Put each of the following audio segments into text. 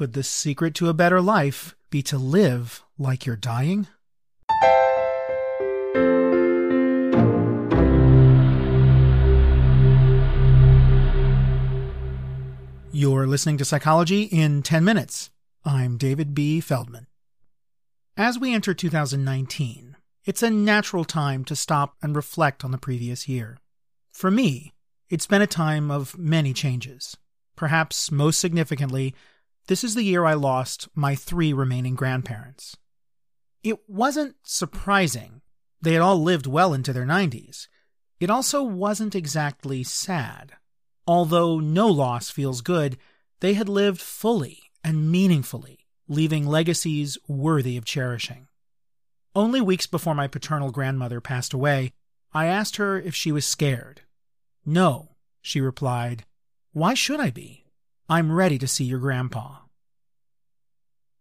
Could the secret to a better life be to live like you're dying? You're listening to Psychology in 10 Minutes. I'm David B. Feldman. As we enter 2019, it's a natural time to stop and reflect on the previous year. For me, it's been a time of many changes. Perhaps most significantly, this is the year I lost my three remaining grandparents. It wasn't surprising. They had all lived well into their 90s. It also wasn't exactly sad. Although no loss feels good, they had lived fully and meaningfully, leaving legacies worthy of cherishing. Only weeks before my paternal grandmother passed away, I asked her if she was scared. No, she replied. Why should I be? I'm ready to see your grandpa.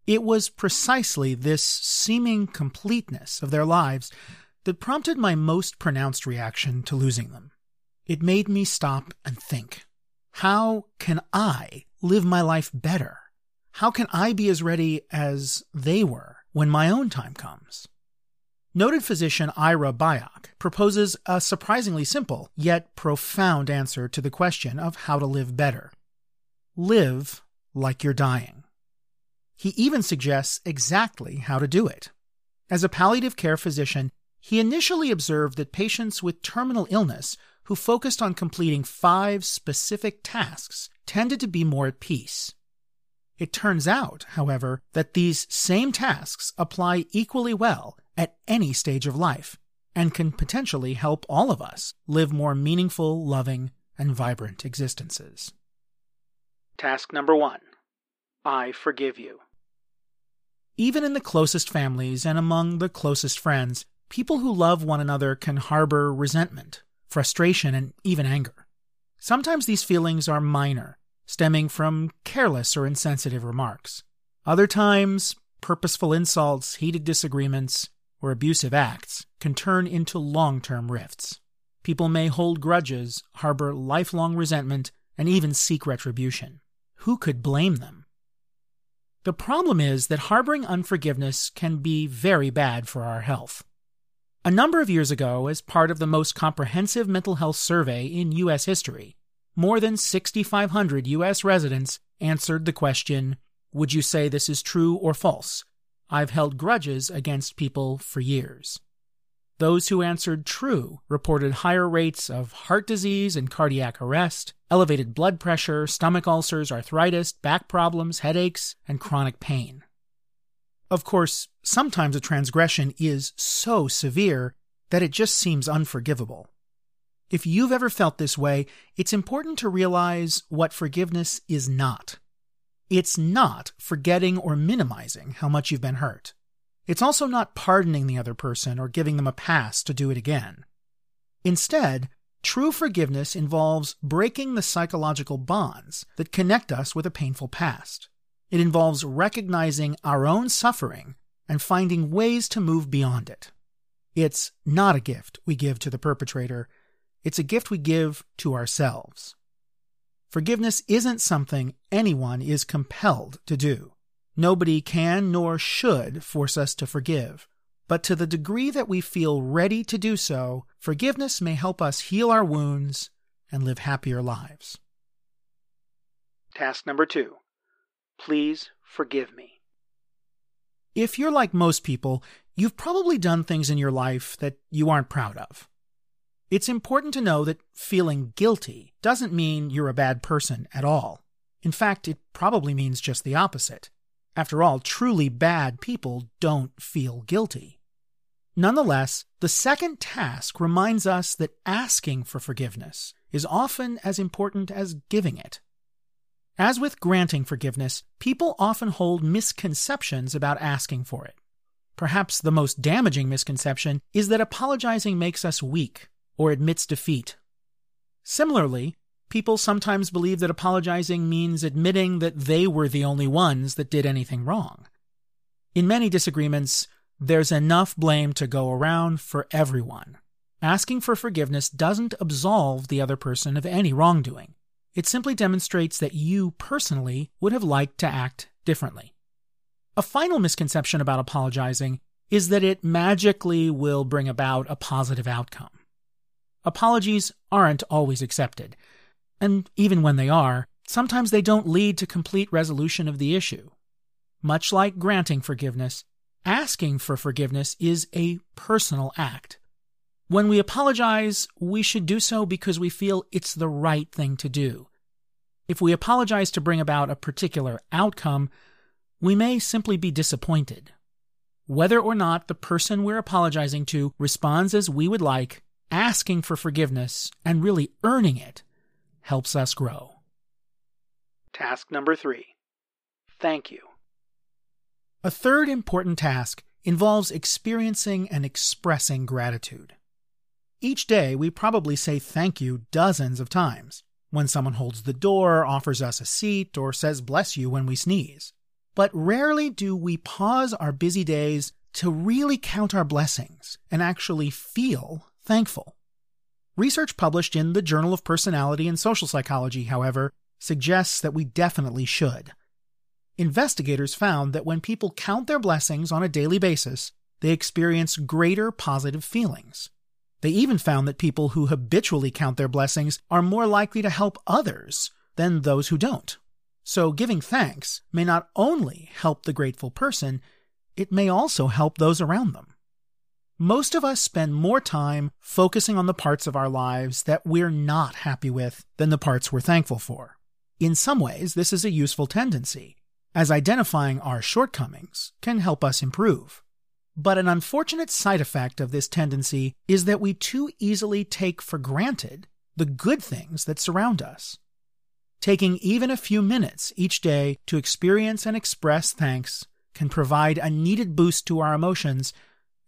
It was precisely this seeming completeness of their lives that prompted my most pronounced reaction to losing them. It made me stop and think. How can I live my life better? How can I be as ready as they were when my own time comes? Noted physician Ira Byock proposes a surprisingly simple yet profound answer to the question of how to live better. Live like you're dying. He even suggests exactly how to do it. As a palliative care physician, he initially observed that patients with terminal illness who focused on completing five specific tasks tended to be more at peace. It turns out, however, that these same tasks apply equally well at any stage of life and can potentially help all of us live more meaningful, loving, and vibrant existences. Task number one I forgive you. Even in the closest families and among the closest friends, people who love one another can harbor resentment, frustration, and even anger. Sometimes these feelings are minor, stemming from careless or insensitive remarks. Other times, purposeful insults, heated disagreements, or abusive acts can turn into long term rifts. People may hold grudges, harbor lifelong resentment, and even seek retribution. Who could blame them? The problem is that harboring unforgiveness can be very bad for our health. A number of years ago, as part of the most comprehensive mental health survey in U.S. history, more than 6,500 U.S. residents answered the question Would you say this is true or false? I've held grudges against people for years. Those who answered true reported higher rates of heart disease and cardiac arrest, elevated blood pressure, stomach ulcers, arthritis, back problems, headaches, and chronic pain. Of course, sometimes a transgression is so severe that it just seems unforgivable. If you've ever felt this way, it's important to realize what forgiveness is not. It's not forgetting or minimizing how much you've been hurt. It's also not pardoning the other person or giving them a pass to do it again. Instead, true forgiveness involves breaking the psychological bonds that connect us with a painful past. It involves recognizing our own suffering and finding ways to move beyond it. It's not a gift we give to the perpetrator, it's a gift we give to ourselves. Forgiveness isn't something anyone is compelled to do. Nobody can nor should force us to forgive. But to the degree that we feel ready to do so, forgiveness may help us heal our wounds and live happier lives. Task number two Please forgive me. If you're like most people, you've probably done things in your life that you aren't proud of. It's important to know that feeling guilty doesn't mean you're a bad person at all. In fact, it probably means just the opposite. After all, truly bad people don't feel guilty. Nonetheless, the second task reminds us that asking for forgiveness is often as important as giving it. As with granting forgiveness, people often hold misconceptions about asking for it. Perhaps the most damaging misconception is that apologizing makes us weak or admits defeat. Similarly, people sometimes believe that apologizing means admitting that they were the only ones that did anything wrong. In many disagreements, there's enough blame to go around for everyone. Asking for forgiveness doesn't absolve the other person of any wrongdoing. It simply demonstrates that you personally would have liked to act differently. A final misconception about apologizing is that it magically will bring about a positive outcome. Apologies aren't always accepted, and even when they are, sometimes they don't lead to complete resolution of the issue. Much like granting forgiveness, asking for forgiveness is a personal act. When we apologize, we should do so because we feel it's the right thing to do. If we apologize to bring about a particular outcome, we may simply be disappointed. Whether or not the person we're apologizing to responds as we would like, asking for forgiveness and really earning it helps us grow. Task number three Thank you. A third important task involves experiencing and expressing gratitude. Each day, we probably say thank you dozens of times when someone holds the door, offers us a seat, or says bless you when we sneeze. But rarely do we pause our busy days to really count our blessings and actually feel thankful. Research published in the Journal of Personality and Social Psychology, however, suggests that we definitely should. Investigators found that when people count their blessings on a daily basis, they experience greater positive feelings. They even found that people who habitually count their blessings are more likely to help others than those who don't. So giving thanks may not only help the grateful person, it may also help those around them. Most of us spend more time focusing on the parts of our lives that we're not happy with than the parts we're thankful for. In some ways, this is a useful tendency, as identifying our shortcomings can help us improve. But an unfortunate side effect of this tendency is that we too easily take for granted the good things that surround us. Taking even a few minutes each day to experience and express thanks can provide a needed boost to our emotions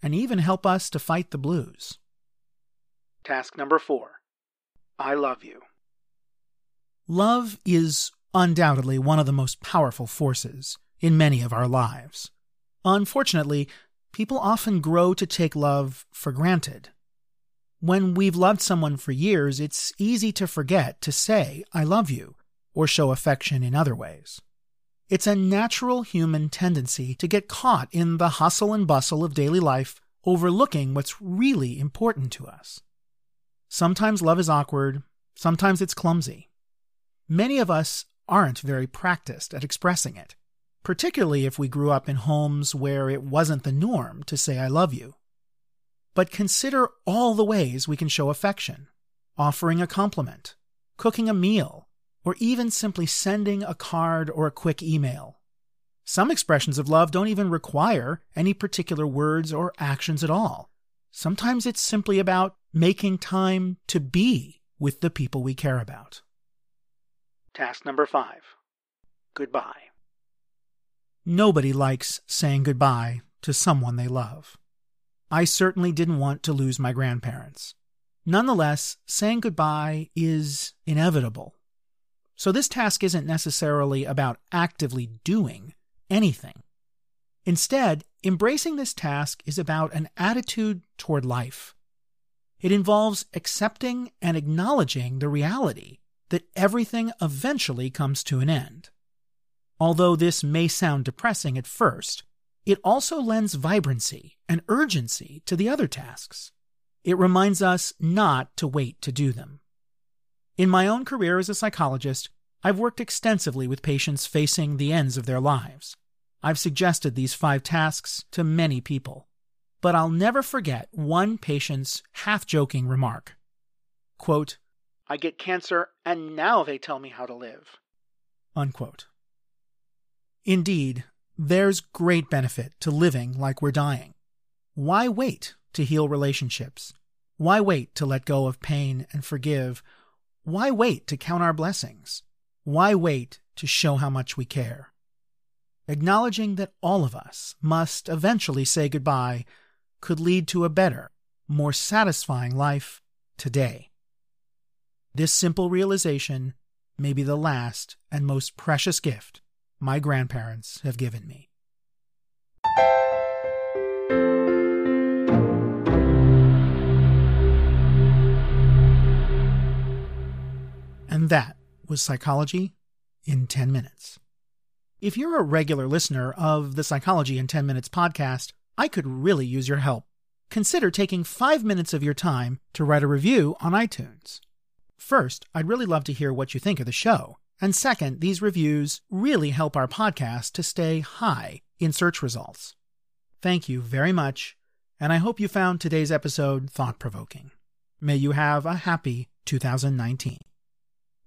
and even help us to fight the blues. Task number four I love you. Love is undoubtedly one of the most powerful forces in many of our lives. Unfortunately, people often grow to take love for granted. When we've loved someone for years, it's easy to forget to say, I love you, or show affection in other ways. It's a natural human tendency to get caught in the hustle and bustle of daily life, overlooking what's really important to us. Sometimes love is awkward, sometimes it's clumsy. Many of us aren't very practiced at expressing it particularly if we grew up in homes where it wasn't the norm to say I love you. But consider all the ways we can show affection offering a compliment, cooking a meal, or even simply sending a card or a quick email. Some expressions of love don't even require any particular words or actions at all. Sometimes it's simply about making time to be with the people we care about. Task number five Goodbye. Nobody likes saying goodbye to someone they love. I certainly didn't want to lose my grandparents. Nonetheless, saying goodbye is inevitable. So this task isn't necessarily about actively doing anything. Instead, embracing this task is about an attitude toward life. It involves accepting and acknowledging the reality that everything eventually comes to an end. Although this may sound depressing at first, it also lends vibrancy and urgency to the other tasks. It reminds us not to wait to do them. In my own career as a psychologist, I've worked extensively with patients facing the ends of their lives. I've suggested these five tasks to many people, but I'll never forget one patient's half joking remark. Quote, I get cancer and now they tell me how to live. Unquote. Indeed, there's great benefit to living like we're dying. Why wait to heal relationships? Why wait to let go of pain and forgive? Why wait to count our blessings? Why wait to show how much we care? Acknowledging that all of us must eventually say goodbye could lead to a better, more satisfying life today. This simple realization may be the last and most precious gift my grandparents have given me. Was Psychology in 10 Minutes. If you're a regular listener of the Psychology in 10 Minutes podcast, I could really use your help. Consider taking five minutes of your time to write a review on iTunes. First, I'd really love to hear what you think of the show. And second, these reviews really help our podcast to stay high in search results. Thank you very much, and I hope you found today's episode thought provoking. May you have a happy 2019.